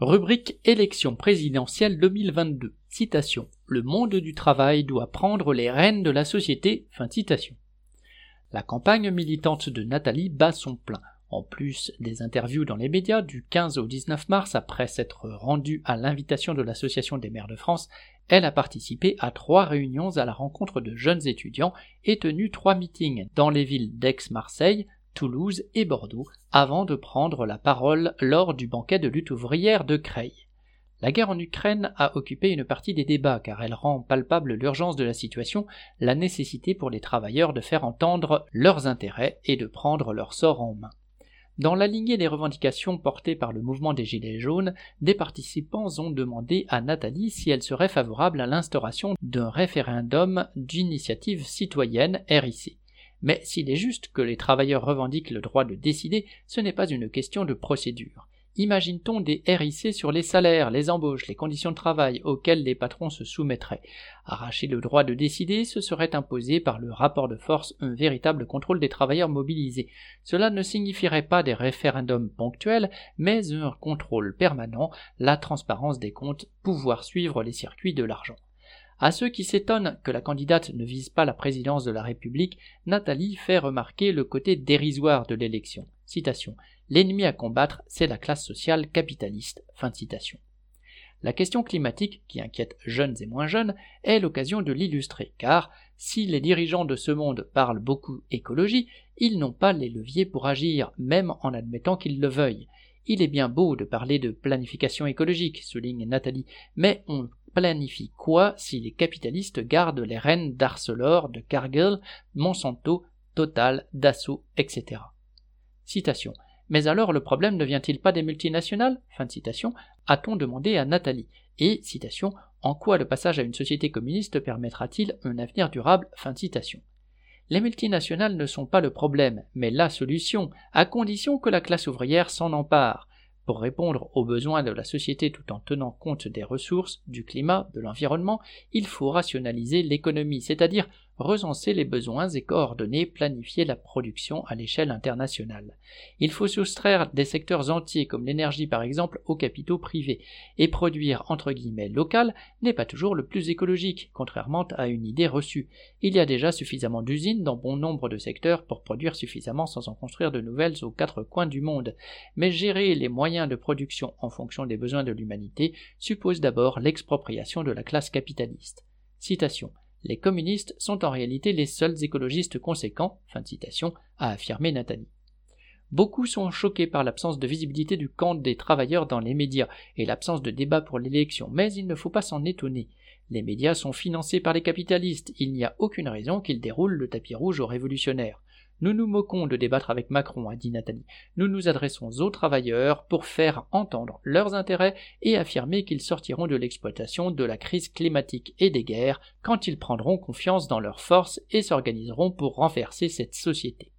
Rubrique Élection présidentielle 2022. Citation. Le monde du travail doit prendre les rênes de la société. Fin citation. La campagne militante de Nathalie bat son plein. En plus des interviews dans les médias du 15 au 19 mars, après s'être rendue à l'invitation de l'Association des maires de France, elle a participé à trois réunions à la rencontre de jeunes étudiants et tenu trois meetings dans les villes d'Aix-Marseille, Toulouse et Bordeaux, avant de prendre la parole lors du banquet de lutte ouvrière de Creil. La guerre en Ukraine a occupé une partie des débats car elle rend palpable l'urgence de la situation, la nécessité pour les travailleurs de faire entendre leurs intérêts et de prendre leur sort en main. Dans la lignée des revendications portées par le mouvement des Gilets jaunes, des participants ont demandé à Nathalie si elle serait favorable à l'instauration d'un référendum d'initiative citoyenne RIC. Mais s'il est juste que les travailleurs revendiquent le droit de décider, ce n'est pas une question de procédure. Imagine-t-on des RIC sur les salaires, les embauches, les conditions de travail auxquelles les patrons se soumettraient Arracher le droit de décider, ce serait imposer par le rapport de force un véritable contrôle des travailleurs mobilisés. Cela ne signifierait pas des référendums ponctuels, mais un contrôle permanent, la transparence des comptes, pouvoir suivre les circuits de l'argent. À ceux qui s'étonnent que la candidate ne vise pas la présidence de la République, Nathalie fait remarquer le côté dérisoire de l'élection. L'ennemi à combattre, c'est la classe sociale capitaliste. La question climatique, qui inquiète jeunes et moins jeunes, est l'occasion de l'illustrer, car si les dirigeants de ce monde parlent beaucoup écologie, ils n'ont pas les leviers pour agir, même en admettant qu'ils le veuillent. Il est bien beau de parler de planification écologique, souligne Nathalie, mais on planifie quoi si les capitalistes gardent les rênes d'Arcelor, de Cargill, Monsanto, Total, Dassault, etc. Citation. Mais alors le problème ne vient-il pas des multinationales? A-t-on demandé à Nathalie Et, citation, en quoi le passage à une société communiste permettra-t-il un avenir durable? Les multinationales ne sont pas le problème, mais la solution, à condition que la classe ouvrière s'en empare. Pour répondre aux besoins de la société tout en tenant compte des ressources, du climat, de l'environnement, il faut rationaliser l'économie, c'est-à-dire recenser les besoins et coordonner, planifier la production à l'échelle internationale. Il faut soustraire des secteurs entiers comme l'énergie par exemple aux capitaux privés, et produire entre guillemets local n'est pas toujours le plus écologique, contrairement à une idée reçue. Il y a déjà suffisamment d'usines dans bon nombre de secteurs pour produire suffisamment sans en construire de nouvelles aux quatre coins du monde, mais gérer les moyens de production en fonction des besoins de l'humanité suppose d'abord l'expropriation de la classe capitaliste. Citation les communistes sont en réalité les seuls écologistes conséquents, fin de citation, a affirmé Nathalie. Beaucoup sont choqués par l'absence de visibilité du camp des travailleurs dans les médias et l'absence de débat pour l'élection, mais il ne faut pas s'en étonner. Les médias sont financés par les capitalistes, il n'y a aucune raison qu'ils déroulent le tapis rouge aux révolutionnaires. Nous nous moquons de débattre avec Macron, a dit Nathalie. Nous nous adressons aux travailleurs pour faire entendre leurs intérêts et affirmer qu'ils sortiront de l'exploitation de la crise climatique et des guerres quand ils prendront confiance dans leurs forces et s'organiseront pour renverser cette société.